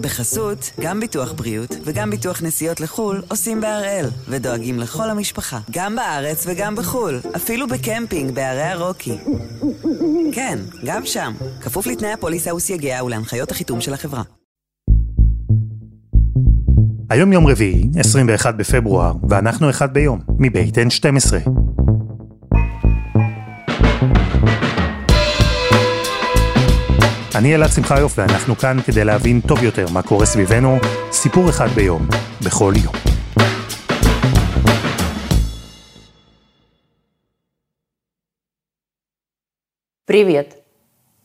בחסות, גם ביטוח בריאות וגם ביטוח נסיעות לחו"ל עושים בהראל, ודואגים לכל המשפחה, גם בארץ וגם בחו"ל, אפילו בקמפינג בערי הרוקי. כן, גם שם, כפוף לתנאי הפוליסה וסייגיה ולהנחיות החיתום של החברה. היום יום רביעי, 21 בפברואר, ואנחנו אחד ביום, מבית N12. אני אלעד שמחיוף ואנחנו כאן כדי להבין טוב יותר מה קורה סביבנו, סיפור אחד ביום, בכל יום. Привет,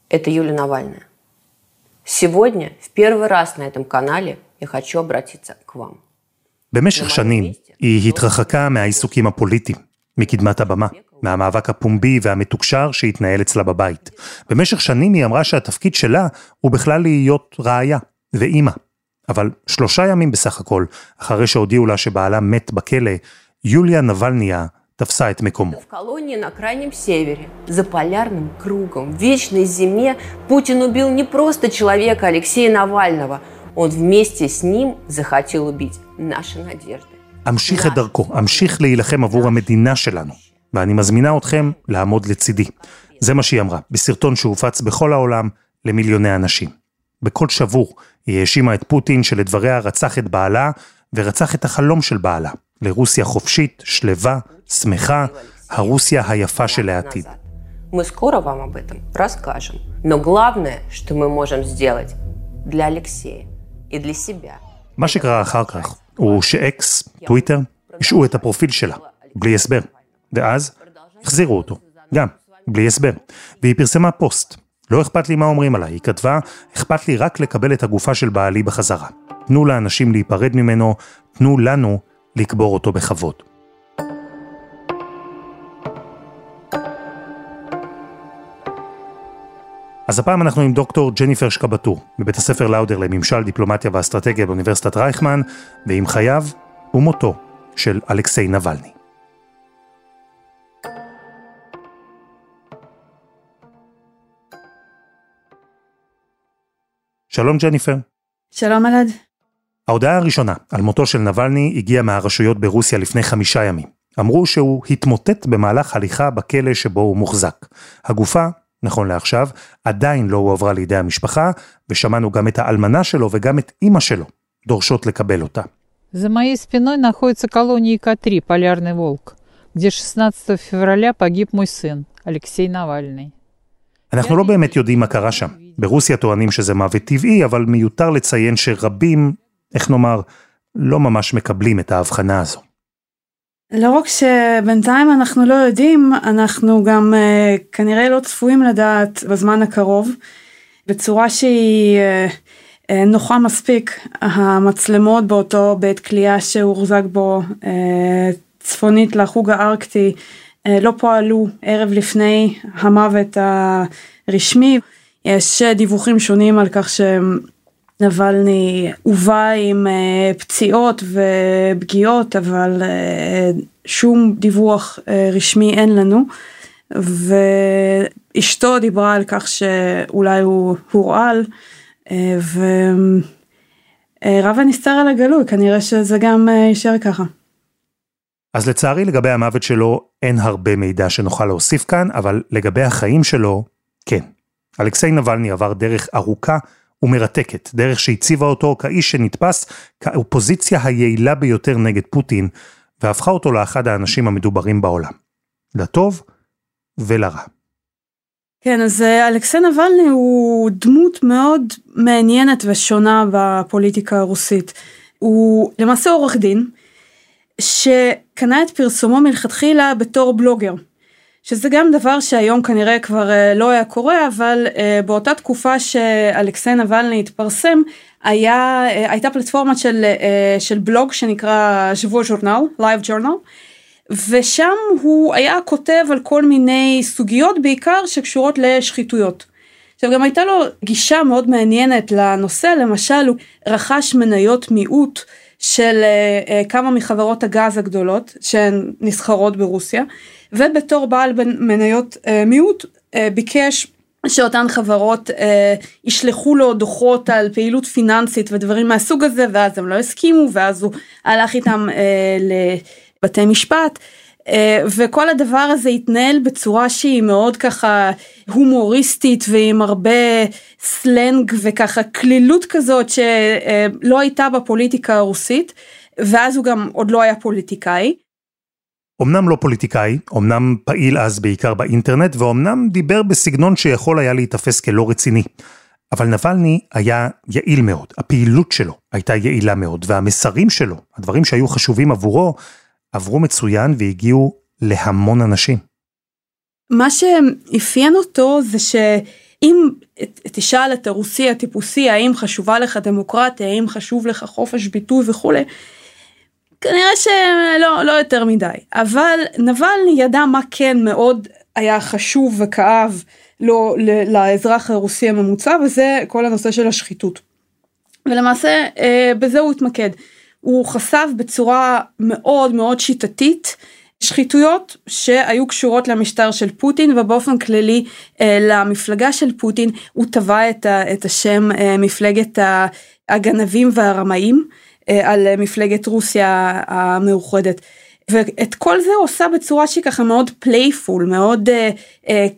это Юлия Навальная. Сегодня в первый раз на этом канале я хочу обратиться к вам. במשך שנים היא התרחקה מהעיסוקים הפוליטיים, מקדמת הבמה. מהמאבק הפומבי והמתוקשר שהתנהל אצלה בבית. במשך שנים היא אמרה שהתפקיד שלה הוא בכלל להיות רעיה ואימא. אבל שלושה ימים בסך הכל, אחרי שהודיעו לה שבעלה מת בכלא, יוליה נבלניה תפסה את מקומו. אמשיך את דרכו, אמשיך להילחם עבור המדינה שלנו, ואני מזמינה אתכם לעמוד לצידי. זה מה שהיא אמרה, בסרטון שהופץ בכל העולם למיליוני אנשים. בקול שבור היא האשימה את פוטין שלדבריה רצח את בעלה ורצח את החלום של בעלה, לרוסיה חופשית, שלווה, שמחה, הרוסיה היפה של העתיד. Мы скоро вам об этом расскажем. Но главное, что мы можем сделать для Алексея и для себя. מה שקרה אחר כך הוא שאקס, טוויטר, השעו את הפרופיל שלה, בלי הסבר. ואז החזירו אותו, גם, בלי הסבר. והיא פרסמה פוסט. לא אכפת לי מה אומרים עליי, היא כתבה, אכפת לי רק לקבל את הגופה של בעלי בחזרה. תנו לאנשים להיפרד ממנו, תנו לנו לקבור אותו בכבוד. אז הפעם אנחנו עם דוקטור ג'ניפר שקבטור, בבית הספר לאודר לממשל, דיפלומטיה ואסטרטגיה באוניברסיטת רייכמן, ועם חייו ומותו של אלכסיי נבלני. שלום ג'ניפר. שלום אלעד. ההודעה הראשונה על מותו של נבלני הגיעה מהרשויות ברוסיה לפני חמישה ימים. אמרו שהוא התמוטט במהלך הליכה בכלא שבו הוא מוחזק. הגופה, נכון לעכשיו, עדיין לא הועברה לידי המשפחה, ושמענו גם את האלמנה שלו וגם את אימא שלו דורשות לקבל אותה. За моей спиной находится колония К3 «Полярный волк», где 16 февраля погиб мой сын, Алексей Навальный. אנחנו לא באמת יודעים מה קרה שם. ברוסיה טוענים שזה מוות טבעי, אבל מיותר לציין שרבים, איך נאמר, לא ממש מקבלים את ההבחנה הזו. לא רק שבינתיים אנחנו לא יודעים, אנחנו גם uh, כנראה לא צפויים לדעת בזמן הקרוב, בצורה שהיא uh, uh, נוחה מספיק. המצלמות באותו בית כליאה שהוחזק בו uh, צפונית לחוג הארקטי לא פועלו ערב לפני המוות הרשמי. יש דיווחים שונים על כך שנבלני הובא עם פציעות ופגיעות, אבל שום דיווח רשמי אין לנו. ואשתו דיברה על כך שאולי הוא הורעל, ורב הנסתר על הגלוי, כנראה שזה גם יישאר ככה. אז לצערי לגבי המוות שלו אין הרבה מידע שנוכל להוסיף כאן, אבל לגבי החיים שלו, כן. אלכסיי נבלני עבר דרך ארוכה ומרתקת, דרך שהציבה אותו כאיש שנתפס כאופוזיציה היעילה ביותר נגד פוטין, והפכה אותו לאחד האנשים המדוברים בעולם. לטוב ולרע. כן, אז אלכסיי נבלני הוא דמות מאוד מעניינת ושונה בפוליטיקה הרוסית. הוא למעשה עורך דין, שקנה את פרסומו מלכתחילה בתור בלוגר. שזה גם דבר שהיום כנראה כבר לא היה קורה, אבל באותה תקופה שאלכסיי נבלני התפרסם, היה, הייתה פלטפורמה של, של בלוג שנקרא Живой журнал, LiveJournal, ושם הוא היה כותב על כל מיני סוגיות בעיקר שקשורות לשחיתויות. עכשיו גם הייתה לו גישה מאוד מעניינת לנושא, למשל הוא רכש מניות מיעוט של כמה מחברות הגז הגדולות שהן נסחרות ברוסיה, ובתור בעל מניות מיעוט ביקש שאותן חברות אה, ישלחו לו דוחות על פעילות פיננסית ודברים מהסוג הזה ואז הם לא הסכימו ואז הוא הלך איתם אה, לבתי משפט. אה, וכל הדבר הזה התנהל בצורה שהיא מאוד ככה הומוריסטית ועם הרבה סלנג וככה כלילות כזאת שלא הייתה בפוליטיקה הרוסית ואז הוא גם עוד לא היה פוליטיקאי. אמנם לא פוליטיקאי, אמנם פעיל אז בעיקר באינטרנט, ואומנם דיבר בסגנון שיכול היה להיתפס כלא רציני. אבל נבלני היה יעיל מאוד, הפעילות שלו הייתה יעילה מאוד, והמסרים שלו, הדברים שהיו חשובים עבורו, עברו מצוין והגיעו להמון אנשים. מה שאפיין אותו זה שאם תשאל את הרוסי הטיפוסי האם חשובה לך דמוקרטיה, האם חשוב לך חופש ביטוי וכולי, כנראה שלא לא יותר מדי, אבל נבלני ידע מה כן מאוד היה חשוב וכאב לו לאזרח הרוסי הממוצע וזה כל הנושא של השחיתות. ולמעשה אה, בזה הוא התמקד. הוא חשף בצורה מאוד מאוד שיטתית שחיתויות שהיו קשורות למשטר של פוטין ובאופן כללי אה, למפלגה של פוטין הוא טבע את, את השם אה, מפלגת הגנבים והרמאים. אה, על מפלגת רוסיה המאוחדת. ואת כל זה הוא עושה בצורה שהיא ככה מאוד playful, מאוד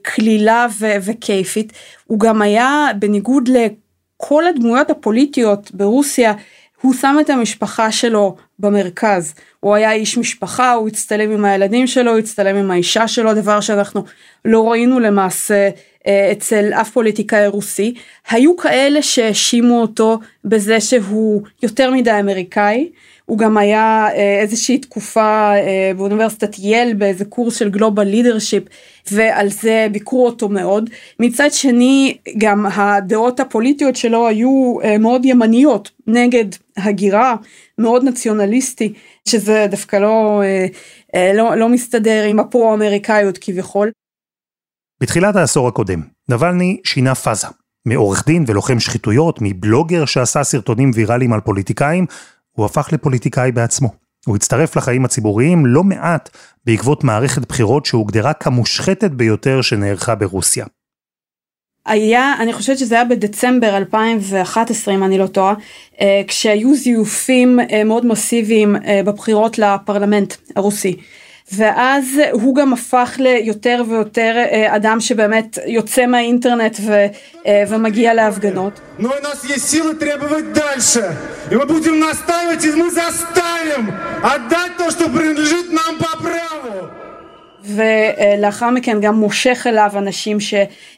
קלילה אה, אה, וכיפית. הוא גם היה, בניגוד לכל הדמויות הפוליטיות ברוסיה, הוא שם את המשפחה שלו במרכז. הוא היה איש משפחה, הוא הצטלם עם הילדים שלו, הוא הצטלם עם האישה שלו, דבר שאנחנו לא ראינו למעשה אה, אצל אף פוליטיקאי רוסי. היו כאלה שהאשימו אותו בזה שהוא יותר מדי אמריקאי. הוא גם היה אה, איזושהי תקופה אה, באוניברסיטת יל באיזה קורס של גלובל לידרשיפ ועל זה ביקרו אותו מאוד. מצד שני גם הדעות הפוליטיות שלו היו מאוד ימניות נגד הגירה מאוד נציונליסטי שזה דווקא לא, לא, לא מסתדר עם הפרו-אמריקאיות כביכול. בתחילת העשור הקודם, נבלני שינה פאזה. מעורך דין ולוחם שחיתויות, מבלוגר שעשה סרטונים ויראליים על פוליטיקאים, הוא הפך לפוליטיקאי בעצמו. הוא הצטרף לחיים הציבוריים לא מעט בעקבות מערכת בחירות שהוגדרה כמושחתת ביותר שנערכה ברוסיה. היה, אני חושבת שזה היה בדצמבר 2011 אם אני לא טועה, אה, כשהיו זיופים אה, מאוד מסיביים אה, בבחירות לפרלמנט הרוסי. ואז הוא גם הפך ליותר ויותר אה, אדם שבאמת יוצא מהאינטרנט ו, אה, ומגיע להפגנות. ולאחר מכן גם מושך אליו אנשים ש,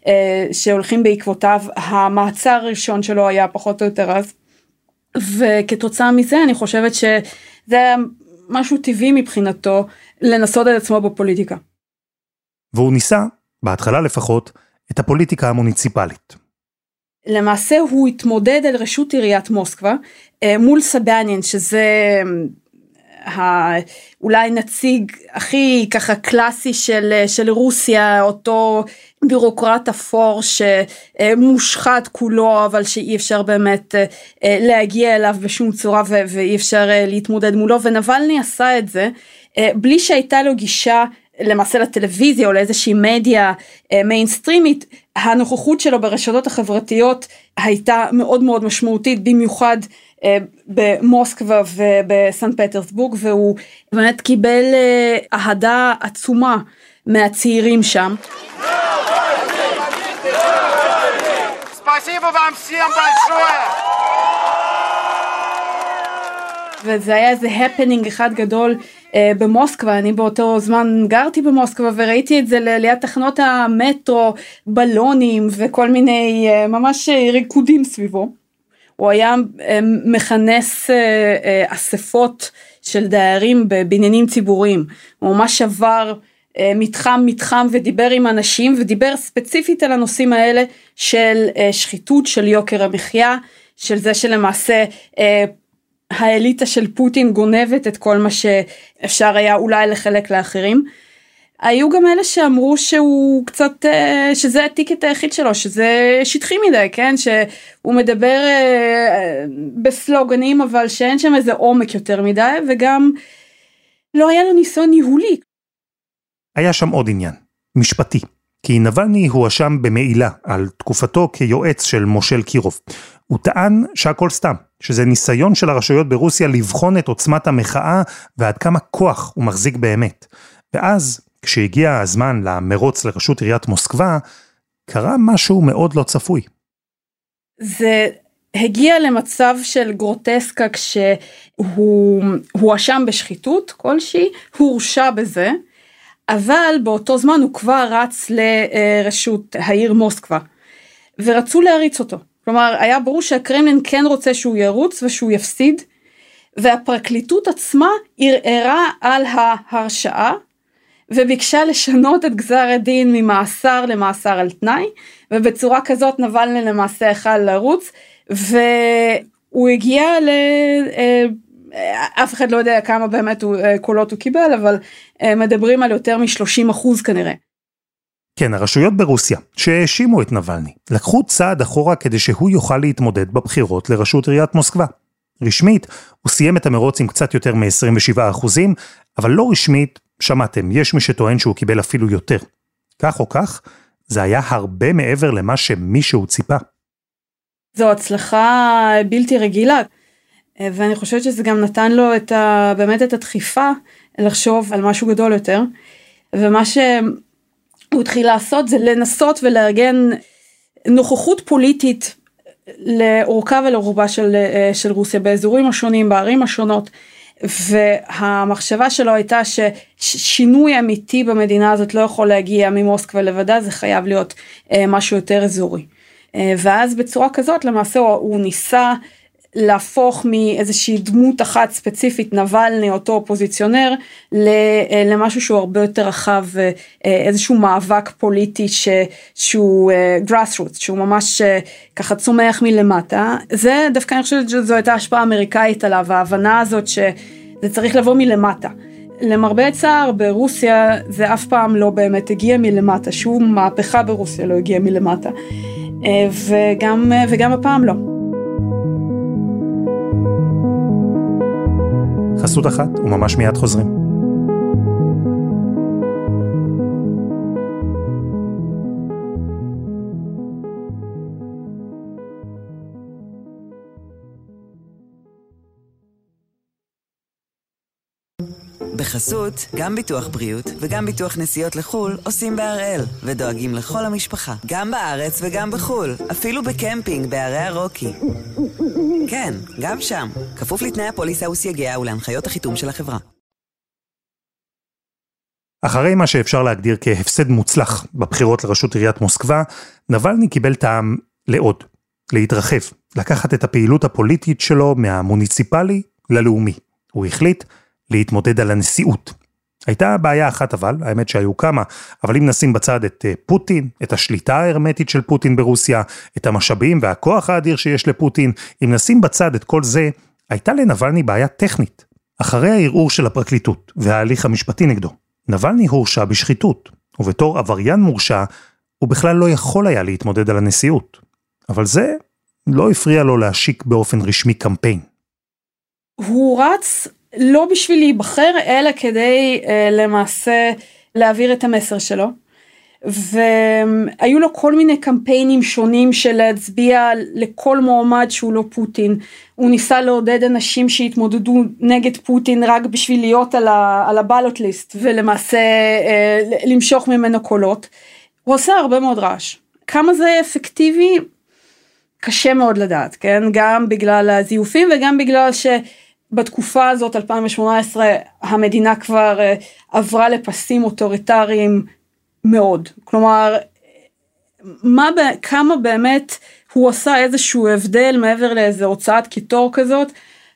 אה, שהולכים בעקבותיו, המעצר הראשון שלו היה פחות או יותר אז. וכתוצאה מזה אני חושבת שזה היה משהו טבעי מבחינתו לנסות את עצמו בפוליטיקה. והוא ניסה, בהתחלה לפחות, את הפוליטיקה המוניציפלית. למעשה הוא התמודד על ראשות עיריית מוסקבה אה, מול סבניאן שזה אה, אולי נציג הכי ככה קלאסי של, של רוסיה אותו בירוקרט אפור שמושחת כולו אבל שאי אפשר באמת אה, להגיע אליו בשום צורה ואי אפשר להתמודד מולו ונבלני עשה את זה אה, בלי שהייתה לו גישה למעשה לטלוויזיה או לאיזושהי מדיה מיינסטרימית, אה, הנוכחות שלו ברשתות החברתיות הייתה מאוד מאוד משמעותית, במיוחד אה, במוסקבה ובסן פטרסבורג, והוא באמת קיבל אהדה עצומה מהצעירים שם. Спасибо вам всем большое! וזה היה איזה הפנינג אחד גדול אה, במוסקבה, אני באותו זמן גרתי במוסקבה וראיתי את זה ליד תחנות המטרו, בלונים וכל מיני אה, ממש ריקודים סביבו. הוא היה אה, מכנס אה, אה, אספות של דיירים בבניינים ציבוריים, הוא ממש עבר אה, מתחם מתחם ודיבר עם אנשים ודיבר ספציפית על הנושאים האלה של אה, שחיתות, של יוקר המחיה, של זה שלמעשה אה, האליטה של פוטין גונבת את כל מה שאפשר היה אולי לחלק לאחרים. היו גם אלה שאמרו שהוא קצת אה, שזה הטיקט היחיד שלו שזה שטחי מדי כן שהוא מדבר אה, בסלוגנים אבל שאין שם איזה עומק יותר מדי וגם לא היה לו ניסיון ניהולי. היה שם עוד עניין משפטי כי נבלני הואשם במעילה על תקופתו כיועץ של מושל קירוב. הוא טען שהכל סתם, שזה ניסיון של הרשויות ברוסיה לבחון את עוצמת המחאה ועד כמה כוח הוא מחזיק באמת. ואז, כשהגיע הזמן למרוץ לראשות עיריית מוסקבה, קרה משהו מאוד לא צפוי. זה הגיע למצב של גרוטסקה כשהוא הואשם בשחיתות כלשהי, הורשע בזה, אבל באותו זמן הוא כבר רץ לרשות העיר מוסקבה, ורצו להריץ אותו. כלומר, היה ברור שהקרמלין כן רוצה שהוא ירוץ ושהוא יפסיד, והפרקליטות עצמה ערערה על ההרשעה, וביקשה לשנות את גזר הדין ממאסר למאסר על תנאי, ובצורה כזאת נבלני למעשה יכל לרוץ, והוא הגיע ל... אף אחד לא יודע כמה באמת הוא, אה, קולות הוא קיבל, אבל אה, מדברים על יותר מ-30 אחוז כנראה. כן, הרשויות ברוסיה, שהאשימו את נבלני, לקחו צעד אחורה כדי שהוא יוכל להתמודד בבחירות לראשות עיריית מוסקבה. רשמית, הוא סיים את המרוץ עם קצת יותר מ-27 אחוזים, אבל לא רשמית, שמעתם, יש מי שטוען שהוא קיבל אפילו יותר. כך או כך, זה היה הרבה מעבר למה שמישהו ציפה. זו הצלחה בלתי רגילה, ואני חושבת שזה גם נתן לו את ה, באמת את הדחיפה לחשוב על משהו גדול יותר, ומה שהוא התחיל לעשות זה לנסות ולארגן נוכחות פוליטית לאורכה ולרובה של, של רוסיה באזורים השונים, בערים השונות. והמחשבה שלו הייתה ששינוי אמיתי במדינה הזאת לא יכול להגיע ממוסקבה לבדה, זה חייב להיות אה, משהו יותר אזורי. אה, ואז בצורה כזאת למעשה הוא, הוא ניסה להפוך מאיזושהי דמות אחת ספציפית, נבלני, אותו אופוזיציונר, אה, למשהו שהוא הרבה יותר רחב, איזשהו מאבק פוליטי ש, שהוא grassroots, שהוא ממש ככה צומח מלמטה. זה דווקא אני חושבת שזו הייתה השפעה אמריקאית עליו, ההבנה הזאת שזה צריך לבוא מלמטה. למרבה הצער ברוסיה זה אף פעם לא באמת הגיע מלמטה, שום מהפכה ברוסיה לא הגיעה מלמטה. אה, וגם, אה, וגם הפעם לא. חסות אחת וממש מיד חוזרים. בחסות, גם ביטוח בריאות וגם ביטוח נסיעות לחו"ל עושים בהראל, ודואגים לכל המשפחה, גם בארץ וגם בחו"ל, אפילו בקמפינג בערי הרוקי. כן, גם שם, כפוף לתנאי הפוליסה וסייגיה ולהנחיות החיתום של החברה. אחרי מה שאפשר להגדיר כהפסד מוצלח בבחירות לראשות עיריית מוסקבה, נבלני קיבל טעם לעוד, להתרחב, לקחת את הפעילות הפוליטית שלו מהמוניציפלי ללאומי. הוא החליט להתמודד על הנשיאות. הייתה בעיה אחת אבל, האמת שהיו כמה, אבל אם נשים בצד את אה, פוטין, את השליטה ההרמטית של פוטין ברוסיה, את המשאבים והכוח האדיר שיש לפוטין, אם נשים בצד את כל זה, הייתה לנבלני בעיה טכנית. אחרי הערעור של הפרקליטות וההליך המשפטי נגדו, נבלני הורשע בשחיתות, ובתור עבריין מורשע, הוא בכלל לא יכול היה להתמודד על הנשיאות. אבל זה לא הפריע לו להשיק באופן רשמי קמפיין. הוא רץ לא בשביל להיבחר, אלא כדי אה, למעשה להעביר את המסר שלו. והיו לו כל מיני קמפיינים שונים של להצביע לכל מועמד שהוא לא פוטין. הוא ניסה לעודד אנשים שהתמודדו נגד פוטין רק בשביל להיות על, ה, על הבלוט ליסט ולמעשה אה, למשוך ממנו קולות. הוא עושה הרבה מאוד רעש. כמה זה אפקטיבי? קשה מאוד לדעת, כן? גם בגלל הזיופים וגם בגלל ש... בתקופה הזאת 2018 המדינה כבר אה, עברה לפסים אוטוריטריים מאוד כלומר מה כמה באמת הוא עשה איזשהו הבדל מעבר לאיזה הוצאת קיטור כזאת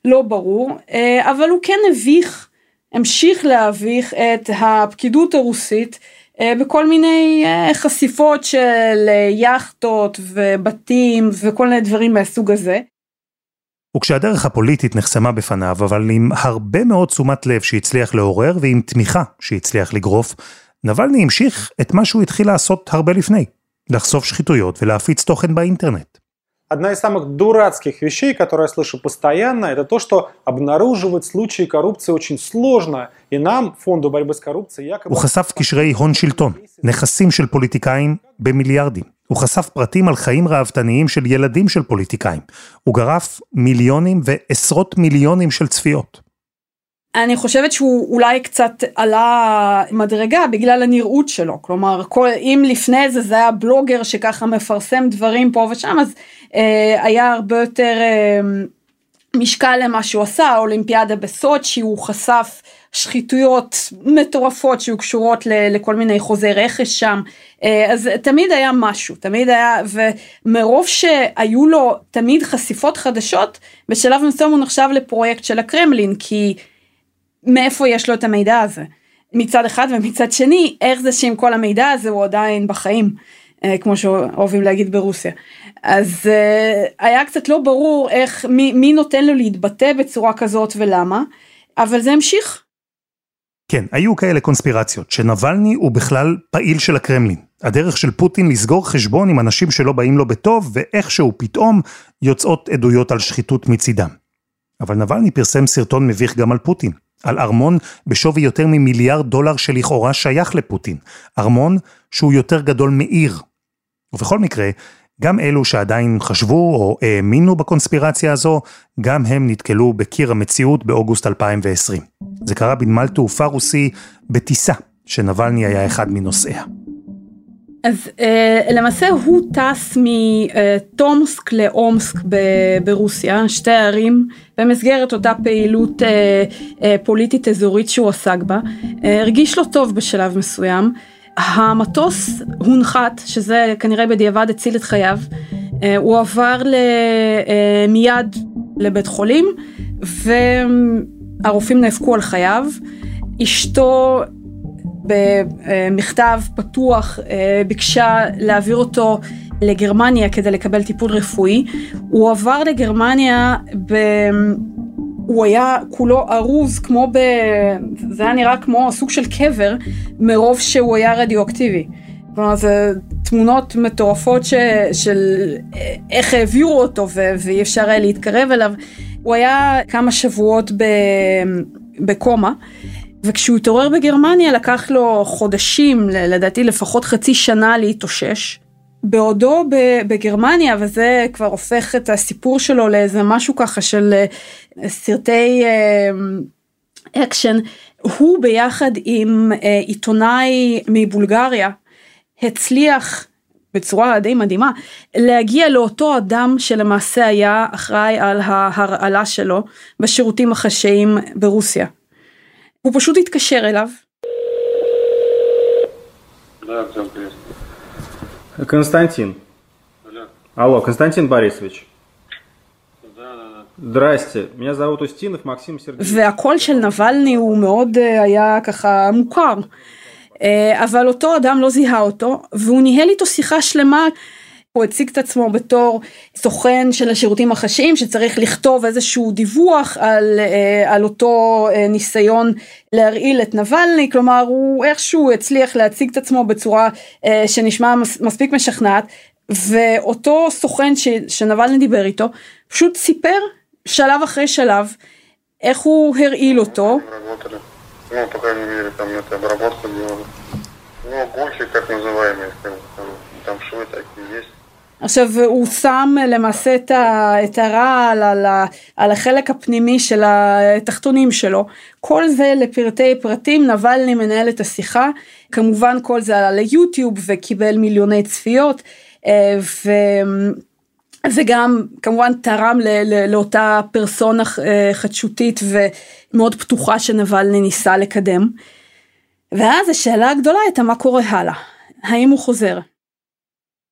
לא ברור אה, אבל הוא כן הביך המשיך להביך את הפקידות הרוסית אה, בכל מיני חשיפות של יכטות ובתים וכל מיני דברים מהסוג הזה. וכשהדרך הפוליטית נחסמה בפניו, אבל עם הרבה מאוד תשומת לב שהצליח לעורר ועם תמיכה שהצליח לגרוף, נבלני המשיך את מה שהוא התחיל לעשות הרבה לפני, לחשוף שחיתויות ולהפיץ תוכן באינטרנט. одна из самых дурацких вещей, которые я слышу постоянно, это то, что обнаруживать случаи коррупции очень сложно, и нам, Фонду борьбы с коррупцией, якобы... הוא חשף קשרי הון שלטון, נכסים של פוליטיקאים במיליארדים. הוא חשף פרטים על חיים ראוותניים של ילדים של פוליטיקאים. הוא גרף מיליונים ועשרות מיליונים של צפיות. אני חושבת שהוא אולי קצת עלה מדרגה בגלל הנראות שלו, כלומר כל, אם לפני זה זה היה בלוגר שככה מפרסם דברים פה ושם אז אה, היה הרבה יותר אה, משקל למה שהוא עשה, האולימפיאדה בסוצ'י הוא חשף שחיתויות מטורפות שהיו קשורות לכל מיני חוזי רכש שם, אה, אז תמיד היה משהו, תמיד היה, ומרוב שהיו לו תמיד חשיפות חדשות, בשלב מסוים הוא נחשב לפרויקט של הקרמלין, כי מאיפה יש לו את המידע הזה. מצד אחד ומצד שני איך זה שעם כל המידע הזה הוא עדיין בחיים כמו שאוהבים להגיד ברוסיה. אז אה, היה קצת לא ברור איך מי, מי נותן לו להתבטא בצורה כזאת ולמה אבל זה המשיך. כן, היו כאלה קונספירציות, שנבלני הוא בכלל פעיל של הקרמלין. הדרך של פוטין לסגור חשבון עם אנשים שלא באים לו בטוב, ואיכשהו פתאום יוצאות עדויות על שחיתות מצידם. אבל נבלני פרסם סרטון מביך גם על פוטין. על ארמון בשווי יותר ממיליארד דולר שלכאורה שייך לפוטין. ארמון שהוא יותר גדול מעיר. ובכל מקרה, גם אלו שעדיין חשבו או האמינו בקונספירציה הזו, גם הם נתקלו בקיר המציאות באוגוסט 2020. זה קרה בנמל תעופה רוסי בטיסה, שנבלני היה אחד מנוסעיה. אז אה, למעשה הוא טס מטומסק לאומסק ברוסיה, שתי ערים, במסגרת אותה פעילות אה, אה, פוליטית אזורית שהוא עסק בה. הרגיש לו טוב בשלב מסוים. המטוס הונחת, שזה כנראה בדיעבד הציל את חייו. הוא עבר מיד לבית חולים, והרופאים נאבקו על חייו. אשתו במכתב פתוח אה, ביקשה להעביר אותו לגרמניה כדי לקבל טיפול רפואי. הוא עבר לגרמניה, ב... הוא היה כולו ארוז כמו ב... זה היה נראה כמו סוג של קבר מרוב שהוא היה רדיואקטיבי. כלומר זה תמונות מטורפות ש... של איך העבירו אותו ו... ואי אפשר היה להתקרב אליו. הוא היה כמה שבועות ב... בקומה. וכשהוא התעורר בגרמניה לקח לו חודשים, לדעתי לפחות חצי שנה להתאושש. בעודו בגרמניה, וזה כבר הופך את הסיפור שלו לאיזה משהו ככה של אה, סרטי אה, אקשן, הוא ביחד עם אה, עיתונאי מבולגריה הצליח בצורה די מדהימה להגיע לאותו אדם שלמעשה היה אחראי על ההרעלה שלו בשירותים החשאיים ברוסיה. הוא פשוט התקשר אליו. Константин. Алло, Константин Борисович. Здрасте, меня зовут Устинов Максим Сергеевич. והקול של נבלני הוא מאוד היה ככה מוכר. אבל אותו אדם לא זיהה אותו, והוא ניהל איתו שיחה שלמה הוא הציג את עצמו בתור סוכן של השירותים החשאיים שצריך לכתוב איזשהו דיווח על, אה, על אותו אה, ניסיון להרעיל את נבלני, כלומר הוא איכשהו הצליח להציג את עצמו בצורה אה, שנשמע מספיק משכנעת, ואותו סוכן ש, שנבלני דיבר איתו פשוט סיפר שלב אחרי שלב איך הוא הרעיל אותו. עכשיו הוא שם למעשה את, הרעל על, על החלק הפנימי של התחתונים שלו. כל זה לפרטי פרטים, נבלני מנהל את השיחה, כמובן כל זה עלה ליוטיוב וקיבל מיליוני צפיות, אה, ו... וגם כמובן תרם ל, ל, לאותה פרסונה אה, חדשותית ומאוד פתוחה שנבלני ניסה לקדם. ואז השאלה הגדולה הייתה מה קורה הלאה, האם הוא חוזר.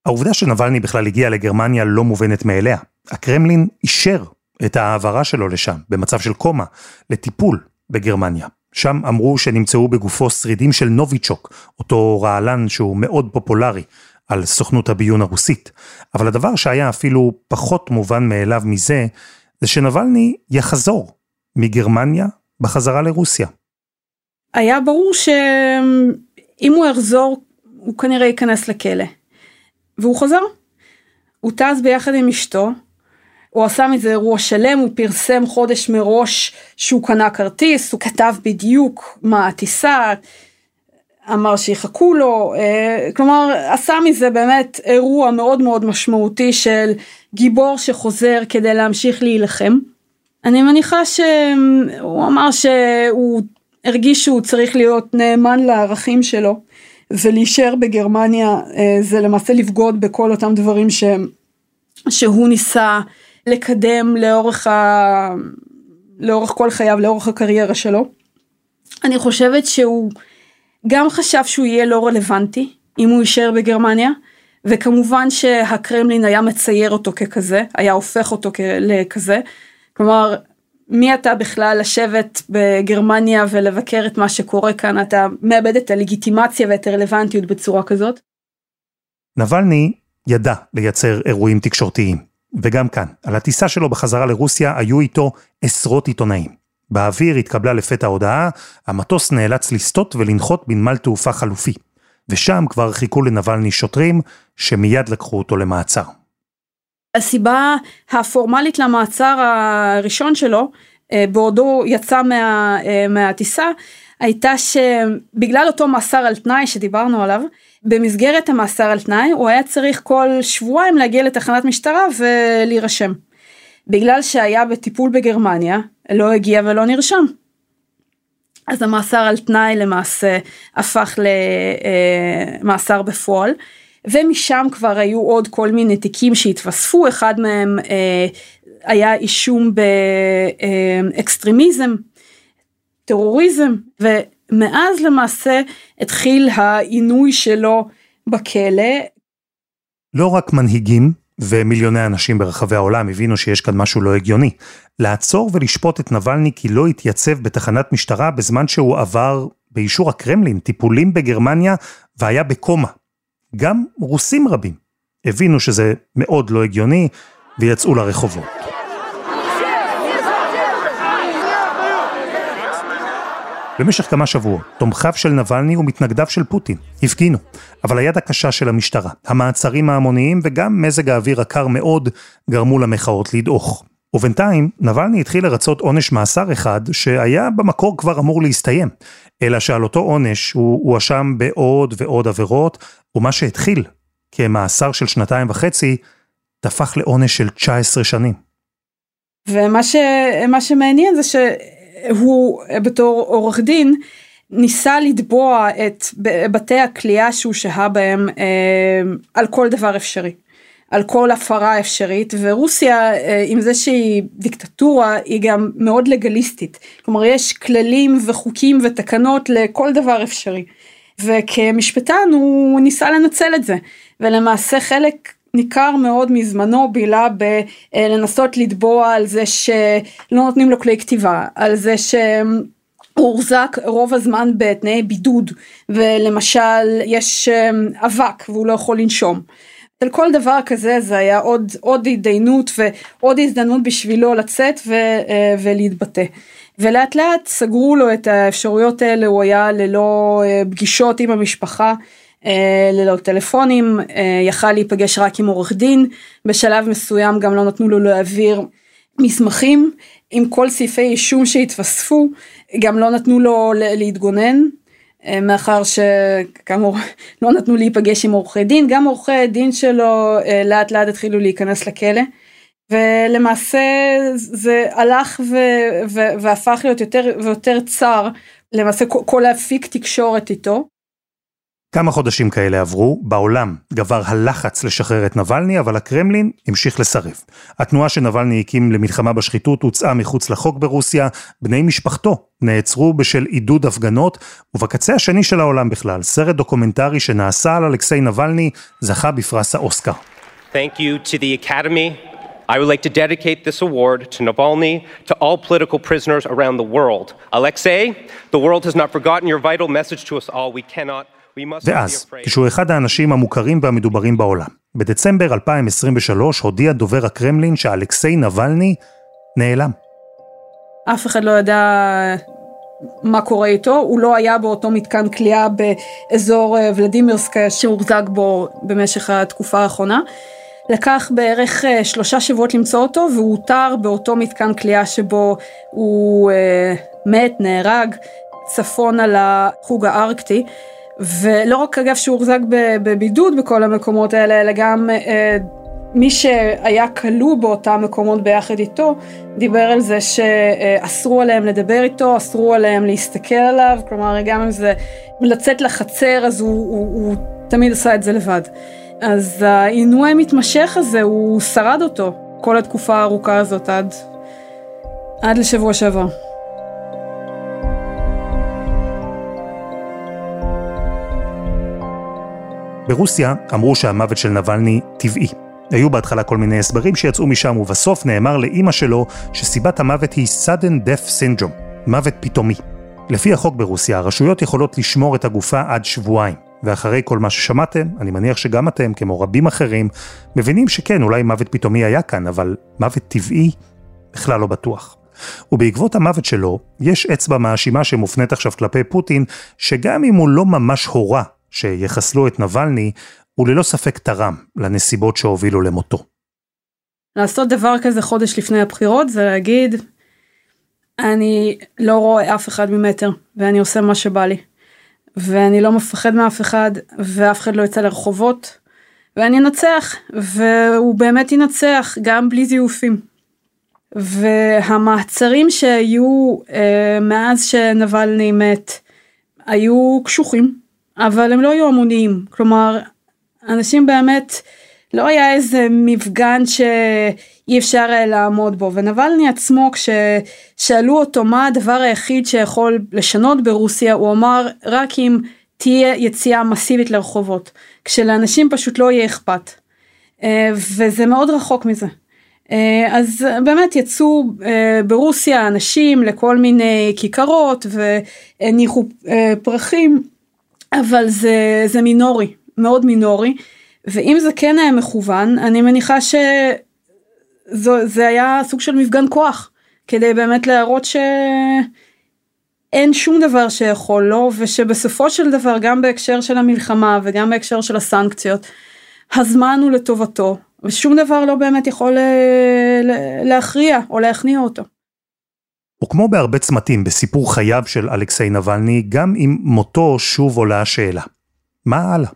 העובדה שנבלני בכלל הגיע לגרמניה לא מובנת מאליה. הקרמלין אישר את ההעברה שלו לשם, במצב של קומה, לטיפול בגרמניה. שם אמרו שנמצאו בגופו שרידים של נוביצ'וק, אותו רעלן שהוא מאוד פופולרי על סוכנות הביון הרוסית. אבל הדבר שהיה אפילו פחות מובן מאליו מזה, זה שנבלני יחזור מגרמניה בחזרה לרוסיה. היה ברור שאם הוא יחזור, הוא כנראה ייכנס לכלא. והוא חזר. הוא טס ביחד עם אשתו, הוא עשה מזה אירוע שלם, הוא פרסם חודש מראש שהוא קנה כרטיס, הוא כתב בדיוק מה הטיסה, אמר שיחכו לו, אה, כלומר עשה מזה באמת אירוע מאוד מאוד משמעותי של גיבור שחוזר כדי להמשיך להילחם. אני מניחה שהוא אמר שהוא הרגיש שהוא צריך להיות נאמן לערכים שלו ולהישאר בגרמניה אה, זה למעשה לבגוד בכל אותם דברים ש... שהוא ניסה לקדם לאורך, ה... לאורך כל חייו, לאורך הקריירה שלו. אני חושבת שהוא גם חשב שהוא יהיה לא רלוונטי אם הוא יישאר בגרמניה, וכמובן שהקרמלין היה מצייר אותו ככזה, היה הופך אותו לכזה. כלומר, מי אתה בכלל לשבת בגרמניה ולבקר את מה שקורה כאן, אתה מאבד את הלגיטימציה ואת הרלוונטיות בצורה כזאת. נבלני ידע לייצר אירועים תקשורתיים, וגם כאן, על הטיסה שלו בחזרה לרוסיה היו איתו עשרות עיתונאים. באוויר התקבלה לפתע הודעה, המטוס נאלץ לסטות ולנחות בנמל תעופה חלופי. ושם כבר חיכו לנבלני שוטרים, שמיד לקחו אותו למעצר. הסיבה הפורמלית למעצר הראשון שלו, אה, בעודו יצא מה, אה, מהטיסה, הייתה שבגלל אותו מאסר על תנאי שדיברנו עליו, במסגרת המאסר על תנאי הוא היה צריך כל שבועיים להגיע לתחנת משטרה ולהירשם. בגלל שהיה בטיפול בגרמניה, לא הגיע ולא נרשם. אז המאסר על תנאי למעשה הפך למאסר בפועל, ומשם כבר היו עוד כל מיני תיקים שהתווספו, אחד מהם אה, היה אישום באקסטרימיזם, טרוריזם, ומאז למעשה התחיל העינוי שלו בכלא. לא רק מנהיגים ומיליוני אנשים ברחבי העולם הבינו שיש כאן משהו לא הגיוני. לעצור ולשפוט את נבלני כי לא התייצב בתחנת משטרה בזמן שהוא עבר, באישור הקרמלין, טיפולים בגרמניה והיה בקומה. גם רוסים רבים הבינו שזה מאוד לא הגיוני ויצאו לרחובות. במשך כמה שבועות, תומכיו של נבלני ומתנגדיו של פוטין הפגינו, אבל היד הקשה של המשטרה, המעצרים ההמוניים וגם מזג האוויר הקר מאוד גרמו למחאות לדעוך. ובינתיים, נבלני התחיל לרצות עונש מאסר אחד שהיה במקור כבר אמור להסתיים, אלא שעל אותו עונש הוא הואשם בעוד ועוד עבירות, ומה שהתחיל כמאסר של שנתיים וחצי, תפח לעונש של 19 שנים. ומה ש... שמעניין זה שהוא בתור עורך דין ניסה לתבוע את בתי הכלייה שהוא שהה בהם אה, על כל דבר אפשרי. על כל הפרה אפשרית ורוסיה אה, עם זה שהיא דיקטטורה היא גם מאוד לגליסטית. כלומר יש כללים וחוקים ותקנות לכל דבר אפשרי. וכמשפטן הוא ניסה לנצל את זה. ולמעשה חלק ניכר מאוד מזמנו בילה בלנסות לתבוע על זה שלא נותנים לו כלי כתיבה על זה ש... הוא הוחזק רוב הזמן בתנאי בידוד. ולמשל יש אה, אבק והוא לא יכול לנשום. על כל דבר כזה זה היה עוד, עוד התדיינות ועוד הזדמנות בשבילו לצאת ו, אה, ולהתבטא. ולאט לאט סגרו לו את האפשרויות האלה, הוא היה ללא אה, פגישות עם המשפחה, אה, ללא טלפונים, יכל להיפגש רק עם עורך דין, בשלב מסוים גם לא נתנו לו להעביר מסמכים. עם כל סעיפי אישום שהתווספו, גם לא נתנו לו להתגונן, מאחר שכאמור לא נתנו להיפגש עם עורכי דין, גם עורכי דין שלו אה, לאט לאט התחילו להיכנס לכלא. ולמעשה זה הלך ו, ו, והפך להיות יותר ויותר צר, למעשה כל האפיק תקשורת איתו. כמה חודשים כאלה עברו, בעולם גבר הלחץ לשחרר את נבלני, אבל הקרמלין המשיך לסרב. התנועה שנבלני הקים למלחמה בשחיתות הוצאה מחוץ לחוק ברוסיה, בני משפחתו נעצרו בשל עידוד הפגנות, ובקצה השני של העולם בכלל, סרט דוקומנטרי שנעשה על אלכסיי נבלני, זכה בפרס האוסקר. Thank you to the Academy. I would like to dedicate this award to Navalny, to all political prisoners around the world. Alexei, the world has not forgotten your vital message to us all. We cannot ואז, כשהוא אחד האנשים המוכרים והמדוברים בעולם, בדצמבר 2023 הודיע דובר הקרמלין שאלכסיי נבלני נעלם. אף אחד לא ידע מה קורה איתו, הוא לא היה באותו מתקן כליאה באזור אה, ולדימירסקה שהוחזק בו במשך התקופה האחרונה. לקח בערך אה, שלושה שבועות למצוא אותו והוא אותר באותו מתקן כליאה שבו הוא אה, מת, נהרג, צפון על החוג הארקטי. ולא רק אגב שהוא הוחזק בבידוד בכל המקומות האלה, אלא גם אה, מי שהיה כלוא באותם מקומות ביחד איתו, דיבר על זה שאסרו עליהם לדבר איתו, אסרו עליהם להסתכל עליו, כלומר גם אם זה לצאת לחצר אז הוא, הוא, הוא תמיד עשה את זה לבד. אז העינוי המתמשך הזה, הוא שרד אותו כל התקופה הארוכה הזאת עד, עד לשבוע שעבר. ברוסיה אמרו שהמוות של נבלני טבעי. היו בהתחלה כל מיני הסברים שיצאו משם, ובסוף נאמר לאימא שלו שסיבת המוות היא sudden death syndrome, מוות פתאומי. לפי החוק ברוסיה, הרשויות יכולות לשמור את הגופה עד שבועיים. ואחרי כל מה ששמעתם, אני מניח שגם אתם, כמו רבים אחרים, מבינים שכן, אולי מוות פתאומי היה כאן, אבל מוות טבעי? בכלל לא בטוח. ובעקבות המוות שלו, יש אצבע מאשימה שמופנית עכשיו כלפי פוטין, שגם אם הוא לא ממש הורה שיחסלו את נבלני, הוא ללא ספק תרם לנסיבות שהובילו למותו. לעשות דבר כזה חודש לפני הבחירות זה להגיד, אני לא רואה אף אחד ממטר, ואני עושה מה שבא לי. ואני לא מפחד מאף אחד, ואף אחד לא יצא לרחובות, ואני אנצח, והוא באמת ינצח, גם בלי זיופים. והמעצרים שהיו אה, מאז שנבלני מת, היו קשוחים, אבל הם לא היו המוניים. כלומר, אנשים באמת, לא היה איזה מפגן שאי אפשר היה לעמוד בו. ונבלני עצמו, כששאלו אותו מה הדבר היחיד שיכול לשנות ברוסיה, הוא אמר רק אם תהיה יציאה מסיבית לרחובות. כשלאנשים פשוט לא יהיה אכפת. אה, וזה מאוד רחוק מזה. אה, אז באמת יצאו אה, ברוסיה אנשים לכל מיני כיכרות והניחו פרחים, אבל זה, זה מינורי. מאוד מינורי, ואם זה כן היה מכוון, אני מניחה שזה היה סוג של מפגן כוח, כדי באמת להראות שאין שום דבר שיכול לו, ושבסופו של דבר, גם בהקשר של המלחמה וגם בהקשר של הסנקציות, הזמן הוא לטובתו, ושום דבר לא באמת יכול אה, להכריע או להכניע אותו. וכמו בהרבה צמתים בסיפור חייו של אלכסיי נבלני, גם עם מותו שוב עולה השאלה. מה הלאה?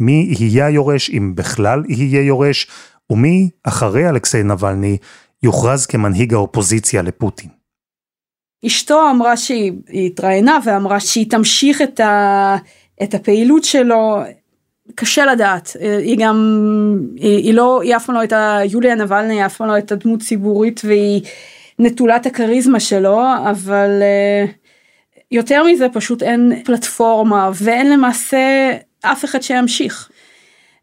מי יהיה היורש, אם בכלל יהיה יורש, ומי, אחרי אלכסיי נבלני, יוכרז כמנהיג האופוזיציה לפוטין. אשתו אמרה שהיא התראיינה ואמרה שהיא תמשיך את, ה, את הפעילות שלו, קשה לדעת, היא גם, היא, היא לא, היא אף פעם לא הייתה, יוליה נבלני היא אף פעם לא הייתה דמות ציבורית והיא נטולת הכריזמה שלו, אבל אה, יותר מזה פשוט אין פלטפורמה ואין למעשה אף אחד שימשיך.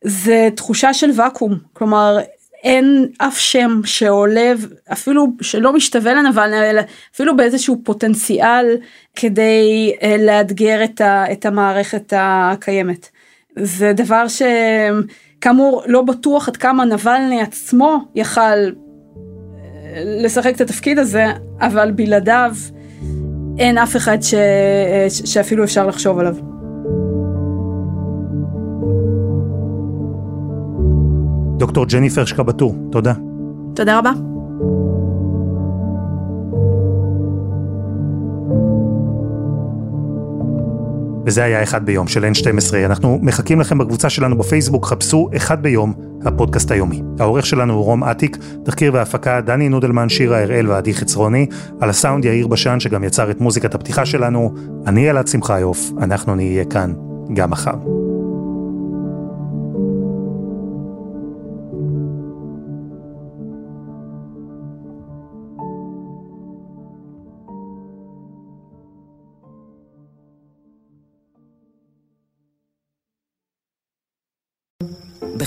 זה תחושה של ואקום, כלומר אין אף שם שעולה, אפילו שלא משתווה לנבלני, אלא אפילו באיזשהו פוטנציאל כדי אה, לאתגר את, ה, את המערכת הקיימת. זה דבר שכאמור לא בטוח עד כמה נבלני עצמו יכל לשחק את התפקיד הזה, אבל בלעדיו אין אף אחד ש, שאפילו אפשר לחשוב עליו. דוקטור ג'ניפר שקבטור, תודה. תודה רבה. וזה היה אחד ביום של N12. אנחנו מחכים לכם בקבוצה שלנו בפייסבוק, חפשו אחד ביום, הפודקאסט היומי. העורך שלנו הוא רום אטיק, תחקיר והפקה דני נודלמן, שירה הראל ועדי חצרוני, על הסאונד יאיר בשן שגם יצר את מוזיקת הפתיחה שלנו. אני אלעד שמחיוף, אנחנו נהיה כאן גם מחר.